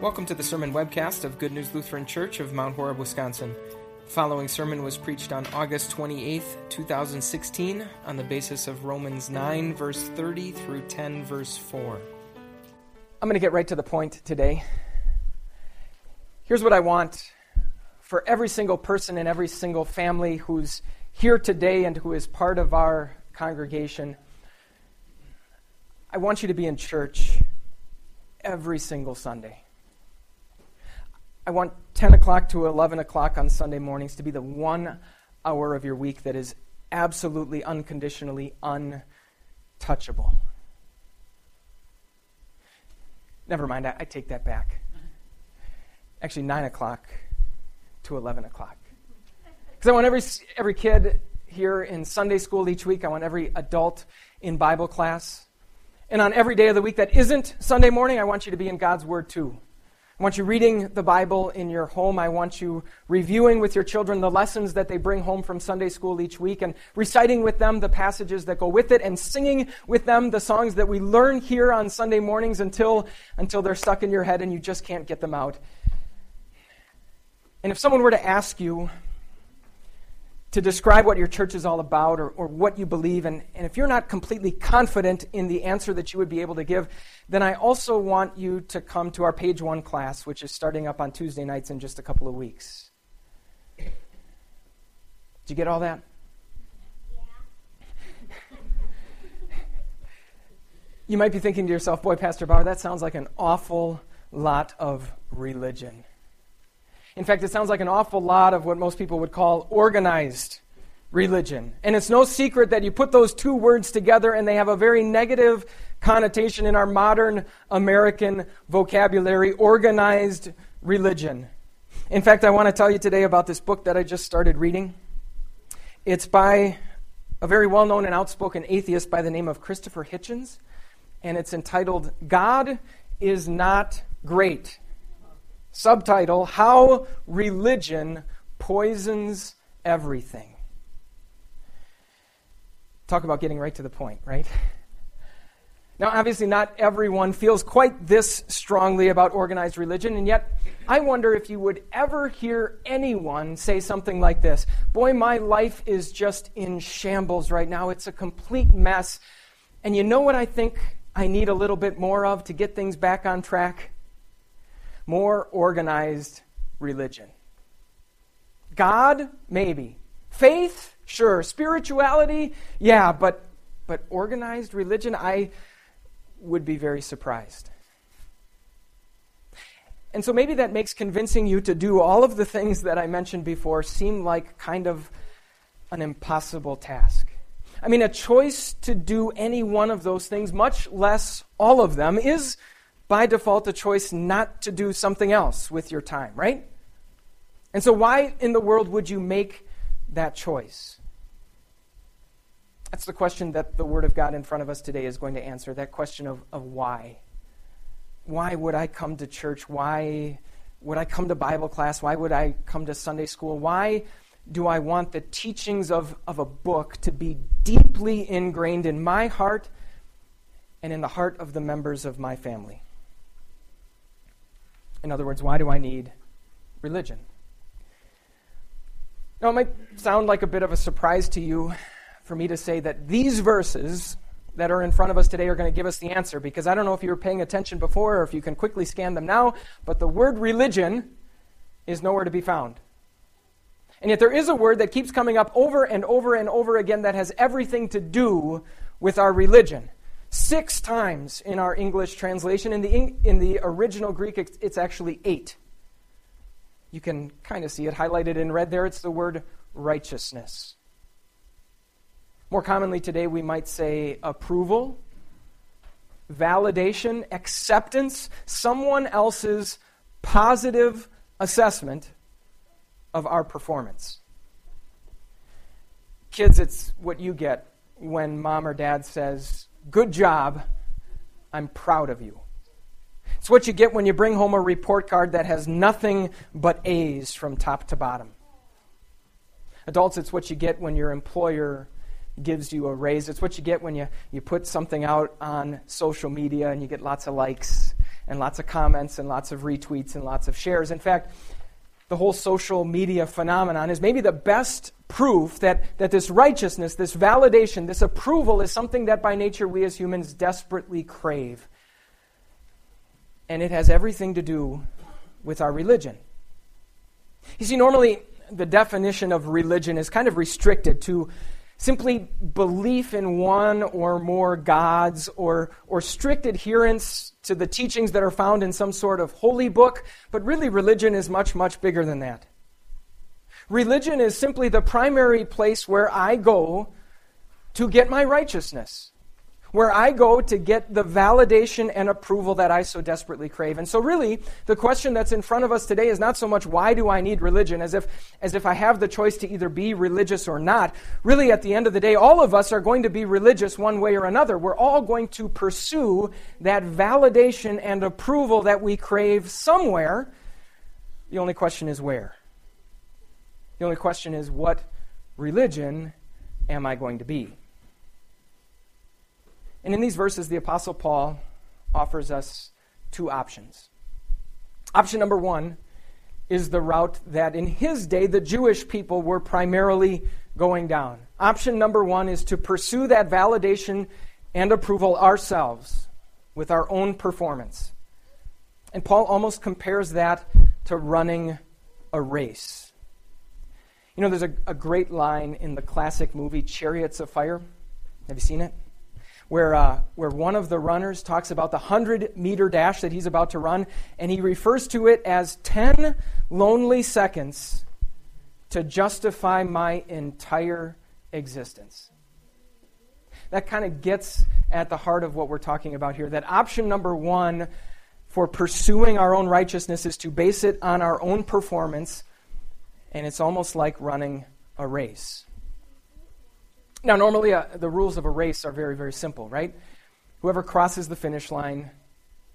Welcome to the sermon webcast of Good News Lutheran Church of Mount Horeb, Wisconsin. The following sermon was preached on August 28th, 2016, on the basis of Romans 9, verse 30 through 10, verse 4. I'm going to get right to the point today. Here's what I want for every single person in every single family who's here today and who is part of our congregation. I want you to be in church every single Sunday. I want 10 o'clock to 11 o'clock on Sunday mornings to be the one hour of your week that is absolutely, unconditionally untouchable. Never mind, I, I take that back. Actually, 9 o'clock to 11 o'clock. Because I want every, every kid here in Sunday school each week, I want every adult in Bible class. And on every day of the week that isn't Sunday morning, I want you to be in God's Word too. I want you reading the Bible in your home. I want you reviewing with your children the lessons that they bring home from Sunday school each week and reciting with them the passages that go with it and singing with them the songs that we learn here on Sunday mornings until, until they're stuck in your head and you just can't get them out. And if someone were to ask you, to describe what your church is all about or, or what you believe. And, and if you're not completely confident in the answer that you would be able to give, then I also want you to come to our page one class, which is starting up on Tuesday nights in just a couple of weeks. Did you get all that? you might be thinking to yourself, boy, Pastor Bauer, that sounds like an awful lot of religion. In fact, it sounds like an awful lot of what most people would call organized religion. And it's no secret that you put those two words together and they have a very negative connotation in our modern American vocabulary organized religion. In fact, I want to tell you today about this book that I just started reading. It's by a very well known and outspoken atheist by the name of Christopher Hitchens, and it's entitled God is Not Great. Subtitle How Religion Poisons Everything. Talk about getting right to the point, right? Now, obviously, not everyone feels quite this strongly about organized religion, and yet I wonder if you would ever hear anyone say something like this Boy, my life is just in shambles right now. It's a complete mess. And you know what I think I need a little bit more of to get things back on track? More organized religion. God, maybe. Faith, sure. Spirituality, yeah, but, but organized religion, I would be very surprised. And so maybe that makes convincing you to do all of the things that I mentioned before seem like kind of an impossible task. I mean, a choice to do any one of those things, much less all of them, is by default a choice not to do something else with your time, right? And so, why in the world would you make that choice? That's the question that the Word of God in front of us today is going to answer that question of, of why. Why would I come to church? Why would I come to Bible class? Why would I come to Sunday school? Why do I want the teachings of, of a book to be deeply ingrained in my heart and in the heart of the members of my family? In other words, why do I need religion? Now, it might sound like a bit of a surprise to you for me to say that these verses that are in front of us today are going to give us the answer because I don't know if you were paying attention before or if you can quickly scan them now, but the word religion is nowhere to be found. And yet there is a word that keeps coming up over and over and over again that has everything to do with our religion. Six times in our English translation. In the, in the original Greek, it's, it's actually eight. You can kind of see it highlighted in red there. It's the word righteousness. More commonly today, we might say approval, validation, acceptance, someone else's positive assessment of our performance. Kids, it's what you get when mom or dad says, Good job. I'm proud of you. It's what you get when you bring home a report card that has nothing but A's from top to bottom. Adults, it's what you get when your employer gives you a raise. It's what you get when you, you put something out on social media and you get lots of likes and lots of comments and lots of retweets and lots of shares. In fact, the whole social media phenomenon is maybe the best proof that, that this righteousness, this validation, this approval is something that by nature we as humans desperately crave. And it has everything to do with our religion. You see, normally the definition of religion is kind of restricted to simply belief in one or more gods or, or strict adherence to the teachings that are found in some sort of holy book, but really religion is much, much bigger than that. Religion is simply the primary place where I go to get my righteousness where I go to get the validation and approval that I so desperately crave. And so really, the question that's in front of us today is not so much why do I need religion as if as if I have the choice to either be religious or not. Really at the end of the day, all of us are going to be religious one way or another. We're all going to pursue that validation and approval that we crave somewhere. The only question is where. The only question is what religion am I going to be? And in these verses, the Apostle Paul offers us two options. Option number one is the route that in his day the Jewish people were primarily going down. Option number one is to pursue that validation and approval ourselves with our own performance. And Paul almost compares that to running a race. You know, there's a, a great line in the classic movie Chariots of Fire. Have you seen it? Where, uh, where one of the runners talks about the 100 meter dash that he's about to run, and he refers to it as 10 lonely seconds to justify my entire existence. That kind of gets at the heart of what we're talking about here. That option number one for pursuing our own righteousness is to base it on our own performance, and it's almost like running a race. Now, normally uh, the rules of a race are very, very simple, right? Whoever crosses the finish line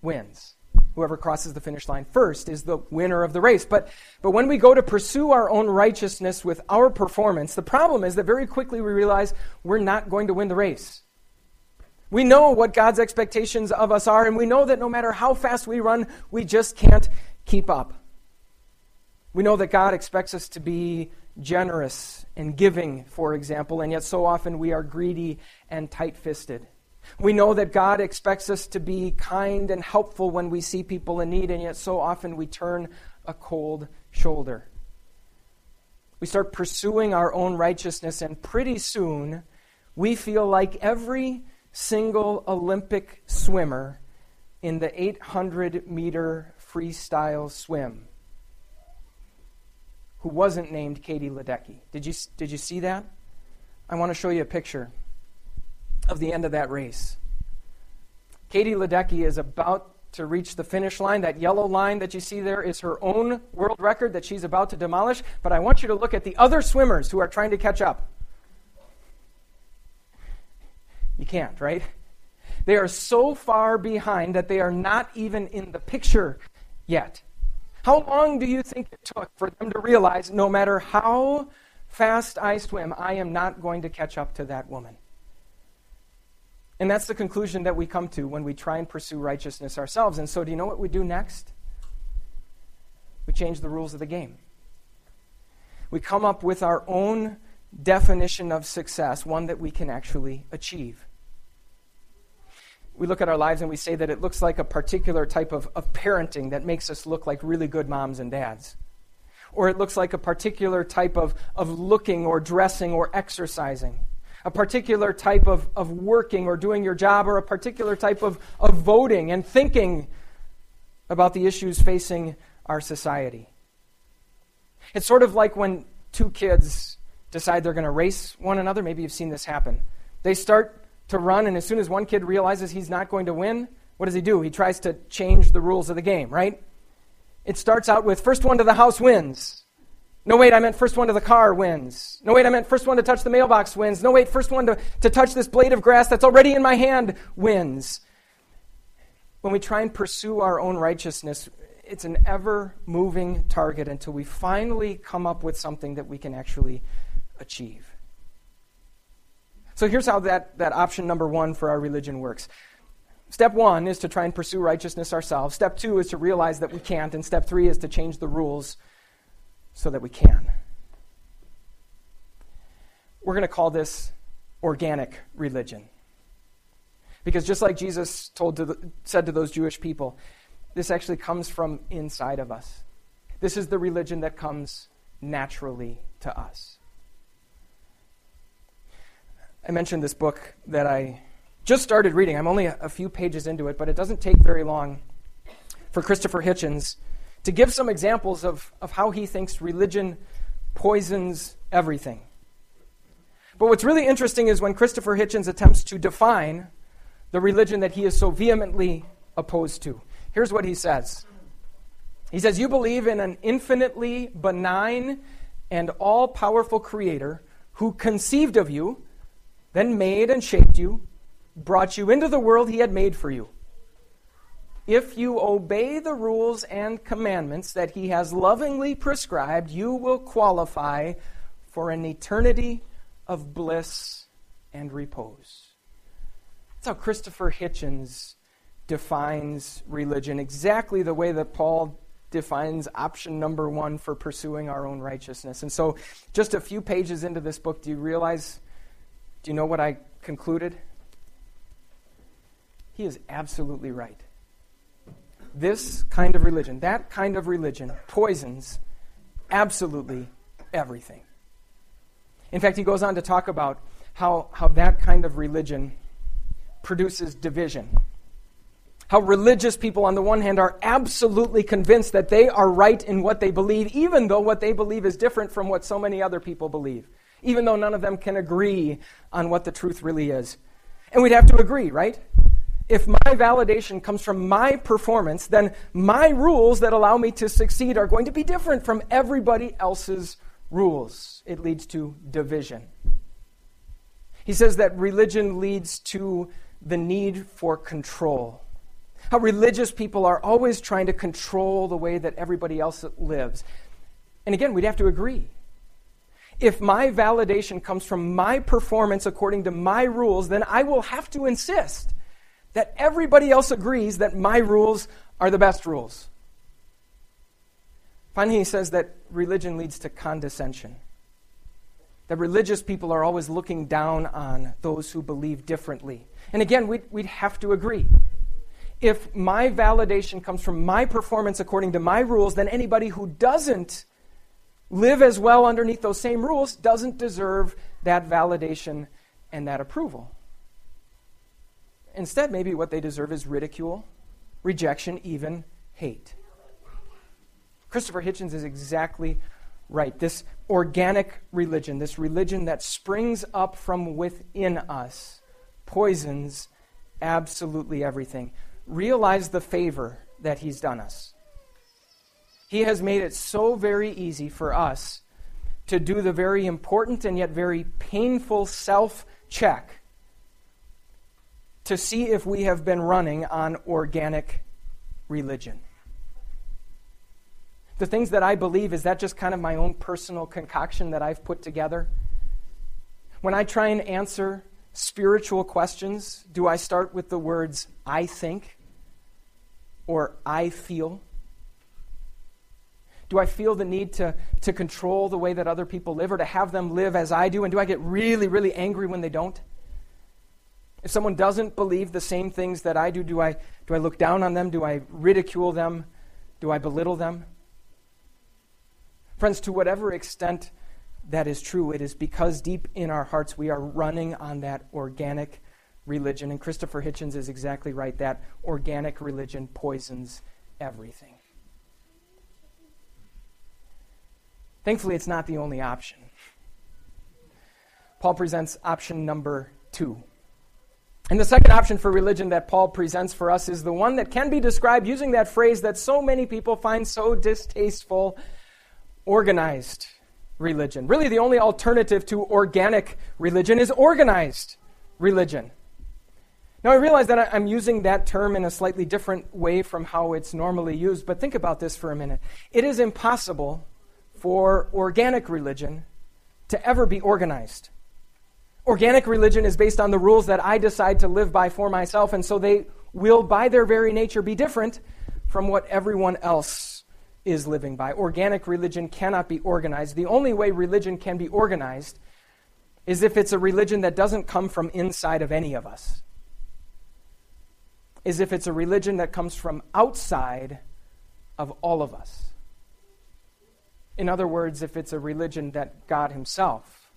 wins. Whoever crosses the finish line first is the winner of the race. But, but when we go to pursue our own righteousness with our performance, the problem is that very quickly we realize we're not going to win the race. We know what God's expectations of us are, and we know that no matter how fast we run, we just can't keep up. We know that God expects us to be generous and giving, for example, and yet so often we are greedy and tight fisted. We know that God expects us to be kind and helpful when we see people in need, and yet so often we turn a cold shoulder. We start pursuing our own righteousness, and pretty soon we feel like every single Olympic swimmer in the 800 meter freestyle swim who wasn't named Katie Ledecky. Did you, did you see that? I want to show you a picture of the end of that race. Katie Ledecky is about to reach the finish line. That yellow line that you see there is her own world record that she's about to demolish. But I want you to look at the other swimmers who are trying to catch up. You can't, right? They are so far behind that they are not even in the picture yet. How long do you think it took for them to realize no matter how fast I swim, I am not going to catch up to that woman? And that's the conclusion that we come to when we try and pursue righteousness ourselves. And so, do you know what we do next? We change the rules of the game. We come up with our own definition of success, one that we can actually achieve we look at our lives and we say that it looks like a particular type of, of parenting that makes us look like really good moms and dads. Or it looks like a particular type of, of looking or dressing or exercising. A particular type of, of working or doing your job, or a particular type of, of voting and thinking about the issues facing our society. It's sort of like when two kids decide they're going to race one another. Maybe you've seen this happen. They start to run, and as soon as one kid realizes he's not going to win, what does he do? He tries to change the rules of the game, right? It starts out with first one to the house wins. No, wait, I meant first one to the car wins. No, wait, I meant first one to touch the mailbox wins. No, wait, first one to, to touch this blade of grass that's already in my hand wins. When we try and pursue our own righteousness, it's an ever moving target until we finally come up with something that we can actually achieve. So here's how that, that option number one for our religion works step one is to try and pursue righteousness ourselves. Step two is to realize that we can't. And step three is to change the rules so that we can. We're going to call this organic religion. Because just like Jesus told to the, said to those Jewish people, this actually comes from inside of us. This is the religion that comes naturally to us. I mentioned this book that I just started reading. I'm only a, few pages into it, but it doesn't take very long for Christopher Hitchens to give some examples of, of how he thinks religion poisons everything. But what's really interesting is when Christopher Hitchens attempts to define the religion that he is so vehemently opposed to. Here's what he says He says, You believe in an infinitely benign and all powerful creator who conceived of you, then made and shaped you, brought you into the world he had made for you. If you obey the rules and commandments that he has lovingly prescribed, you will qualify for an eternity of bliss and repose. That's how Christopher Hitchens defines religion, exactly the way that Paul defines option number one for pursuing our own righteousness. And so, just a few pages into this book, do you realize, do you know what I concluded? He is absolutely right. This kind of religion, that kind of religion, poisons absolutely everything. In fact, he goes on to talk about how, how that kind of religion produces division. How religious people, on the one hand, are absolutely convinced that they are right in what they believe, even though what they believe is different from what so many other people believe, even though none of them can agree on what the truth really is. And we'd have to agree, right? If my validation comes from my performance, then my rules that allow me to succeed are going to be different from everybody else's rules. It leads to division. He says that religion leads to the need for control. How religious people are always trying to control the way that everybody else lives. And again, we'd have to agree. If my validation comes from my performance according to my rules, then I will have to insist that everybody else agrees that my rules are the best rules. Finally, he says that religion leads to condescension. That religious people are always looking down on those who believe differently. And again, we'd, we'd have to agree. If my validation comes from my performance according to my rules, then anybody who doesn't live as well underneath those same rules doesn't deserve that validation and that approval. Instead, maybe what they deserve is ridicule, rejection, even hate. Christopher Hitchens is exactly right. This organic religion, this religion that springs up from within us, poisons absolutely everything. Realize the favor that he's done us. He has made it so very easy for us to do the very important and yet very painful self check to see if we have been running on organic religion the things that I believe, is that just kind of my own personal concoction that I've put together? When I try and answer spiritual questions, do I start with the words I think or I feel? Do I feel the need to, to control the way that other people live or to have them live as I do? And do I get really, really angry when they don't? If someone doesn't believe the same things that I do, do I, do I look down on them? Do I ridicule them? Do I belittle them? Friends, to whatever extent that is true, it is because deep in our hearts we are running on that organic religion. And Christopher Hitchens is exactly right. That organic religion poisons everything. Thankfully, it's not the only option. Paul presents option number two. And the second option for religion that Paul presents for us is the one that can be described using that phrase that so many people find so distasteful organized religion. Really, the only alternative to organic religion is organized religion. Now, I realize that I'm using that term in a slightly different way from how it's normally used, but think about this for a minute. It is impossible for organic religion to ever be organized. Organic religion is based on the rules that I decide to live by for myself, and so they will, by their very nature, be different from what everyone else is living by. Organic religion cannot be organized. The only way religion can be organized is if it's a religion that doesn't come from inside of any of us, is if it's a religion that comes from outside of all of us. In other words, if it's a religion that God Himself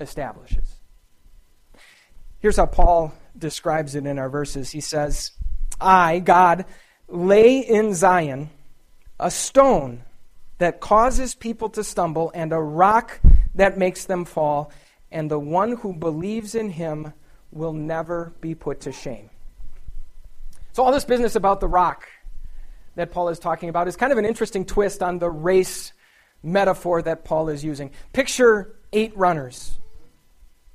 establishes. Here's how Paul describes it in our verses. He says, I, God, lay in Zion a stone that causes people to stumble and a rock that makes them fall, and the one who believes in him will never be put to shame. So, all this business about the rock that Paul is talking about is kind of an interesting twist on the race metaphor that Paul is using. Picture eight runners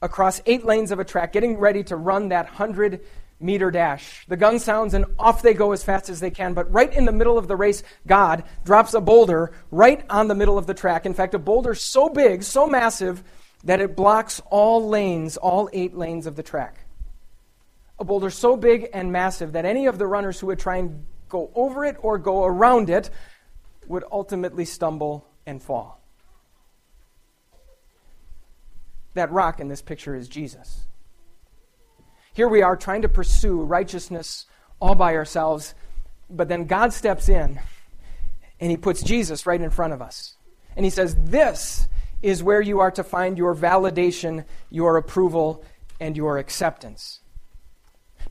across eight lanes of a track, getting ready to run that 100 meter dash. The gun sounds and off they go as fast as they can. But right in the middle of the race, God drops a boulder right on the middle of the track. In fact, a boulder so big, so massive, that it blocks all lanes, all eight lanes of the track. A boulder so big and massive that any of the runners who would try and go over it or go around it would ultimately stumble and fall. That rock in this picture is Jesus. Here we are trying to pursue righteousness all by ourselves, but then God steps in and he puts Jesus right in front of us. And he says, This is where you are to find your validation, your approval, and your acceptance.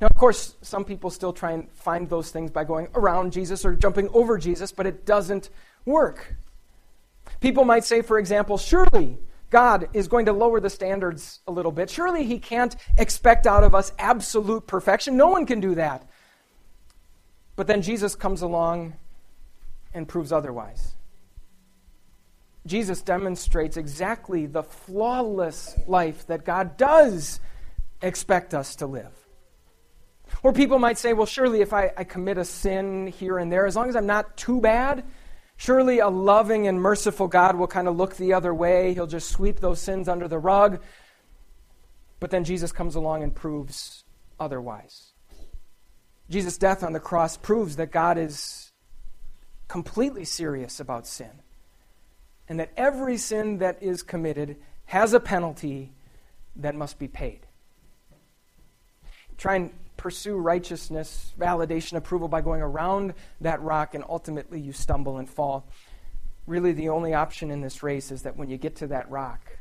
Now, of course, some people still try and find those things by going around Jesus or jumping over Jesus, but it doesn't work. People might say, for example, surely God is going to lower the standards a little bit. Surely He can't expect out of us absolute perfection. No one can do that. But then Jesus comes along and proves otherwise. Jesus demonstrates exactly the flawless life that God does expect us to live. Or people might say, well, surely if I, I commit a sin here and there, as long as I'm not too bad, Surely a loving and merciful God will kind of look the other way. He'll just sweep those sins under the rug. But then Jesus comes along and proves otherwise. Jesus' death on the cross proves that God is completely serious about sin and that every sin that is committed has a penalty that must be paid. Try and pursue righteousness, validation, approval by going around that rock, and ultimately you stumble and fall. Really, the only option in this race is that when you get to that rock,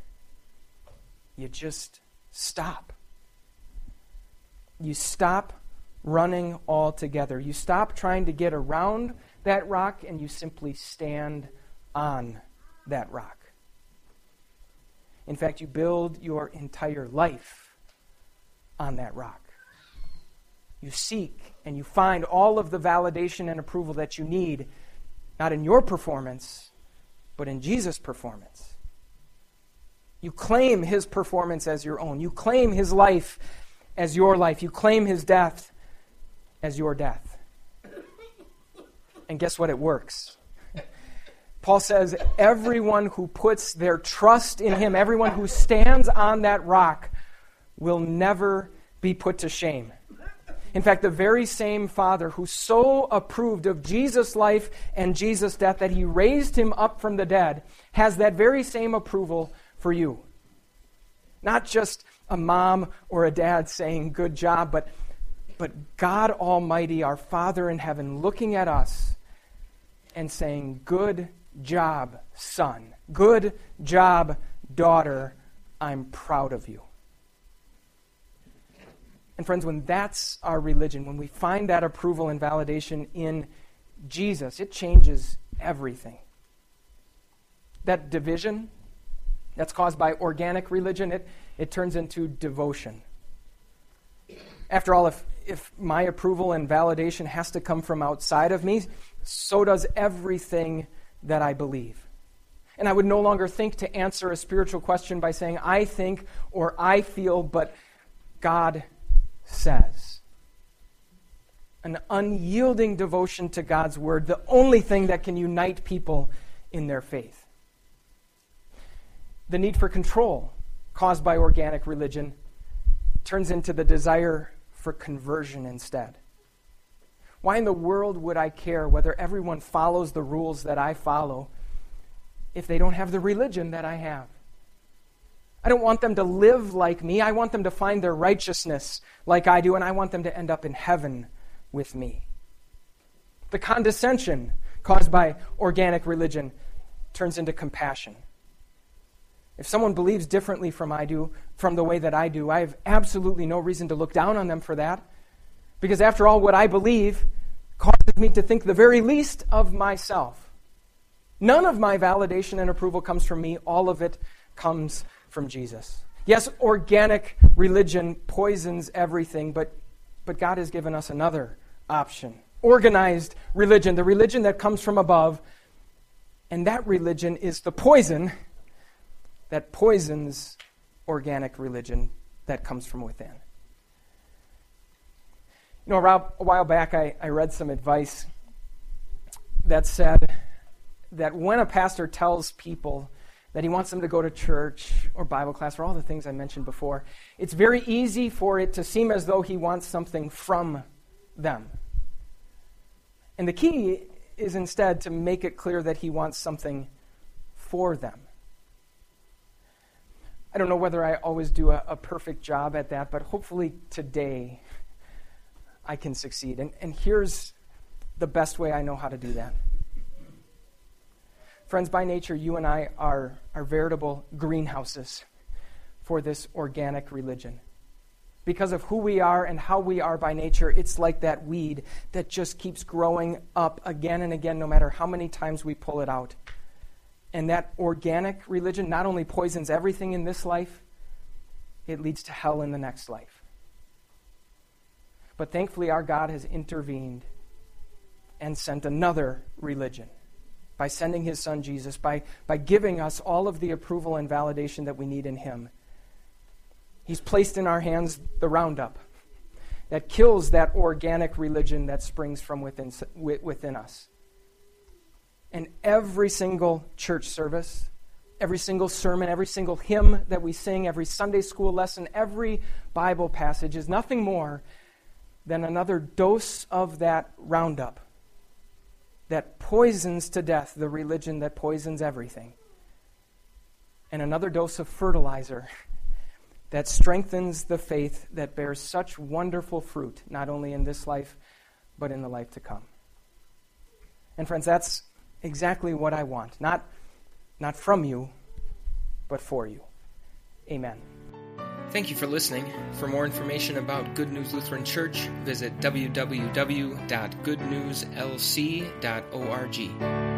you just stop. You stop running altogether. You stop trying to get around that rock and you simply stand on that rock. In fact, you build your entire life on that rock you seek and you find all of the validation and approval that you need, not in your performance, but in Jesus' performance. You claim his performance as your own. You claim his life as your life. You claim his death as your death. And guess what? It works. Paul says, everyone who puts their trust in him, everyone who stands on that rock, will never be put to shame. In fact, the very same Father who so approved of Jesus' life and Jesus' death that he raised him up from the dead has that very same approval for you. Not just a mom or a dad saying, Good job, but, but God Almighty, our Father in heaven, looking at us and saying, Good job, son. Good job, daughter. I'm proud of you. And friends, when that's our religion, when we find that approval and validation in Jesus, it changes everything. That division that's caused by organic religion, it, it turns into devotion. After all, if, if my approval and validation has to come from outside of me, so does everything that I believe. And I would no longer think to answer a spiritual question by saying, I think or I feel, but God says. An unyielding devotion to God's word, the only thing that can unite people in their faith. The need for control caused by organic religion turns into the desire for conversion instead. Why in the world would I care whether everyone follows the rules that I follow if they don't have the religion that I have? I don't want them to live like me. I want them to find their righteousness like I do, and I want them to end up in heaven with me. The condescension caused by organic religion turns into compassion. If someone believes differently from I do, from the way that I do, I have absolutely no reason to look down on them for that. Because after all, what I believe causes me to think the very least of myself. None of my validation and approval comes from me, all of it comes from Jesus. Yes, organic religion poisons everything, but, but God has given us another option. Organized religion, the religion that comes from above, and that religion is the poison that poisons organic religion that comes from within. You know, a while back I, I read some advice that said that when a pastor tells people that he wants them to go to church or Bible class or all the things I mentioned before, it's very easy for it to seem as though he wants something from them. And the key is instead to make it clear that he wants something for them. I don't know whether I always do a, a perfect job at that, but hopefully today I can succeed. And, and here's the best way I know how to do that. Friends, by nature, you and I are, are veritable greenhouses for this organic religion. Because of who we are and how we are by nature, it's like that weed that just keeps growing up again and again, no matter how many times we pull it out. And that organic religion not only poisons everything in this life, it leads to hell in the next life. But thankfully, our God has intervened and sent another religion by sending his son Jesus, by, by giving us all of the approval and validation that we need in him. He's placed in our hands the roundup that kills that organic religion that springs from within, within us. And every single church service, every single sermon, every single hymn that we sing, every Sunday school lesson, every Bible passage is nothing more than another dose of that roundup that poisons to death the religion that poisons everything, and another dose of fertilizer that strengthens the faith that bears such wonderful fruit, not only in this life, but in the life to come. And, friends, that's exactly what I want. Not, not from you, but for you. Amen. Thank you for listening. For more information about Good News Lutheran Church, visit www.goodnewslc.org.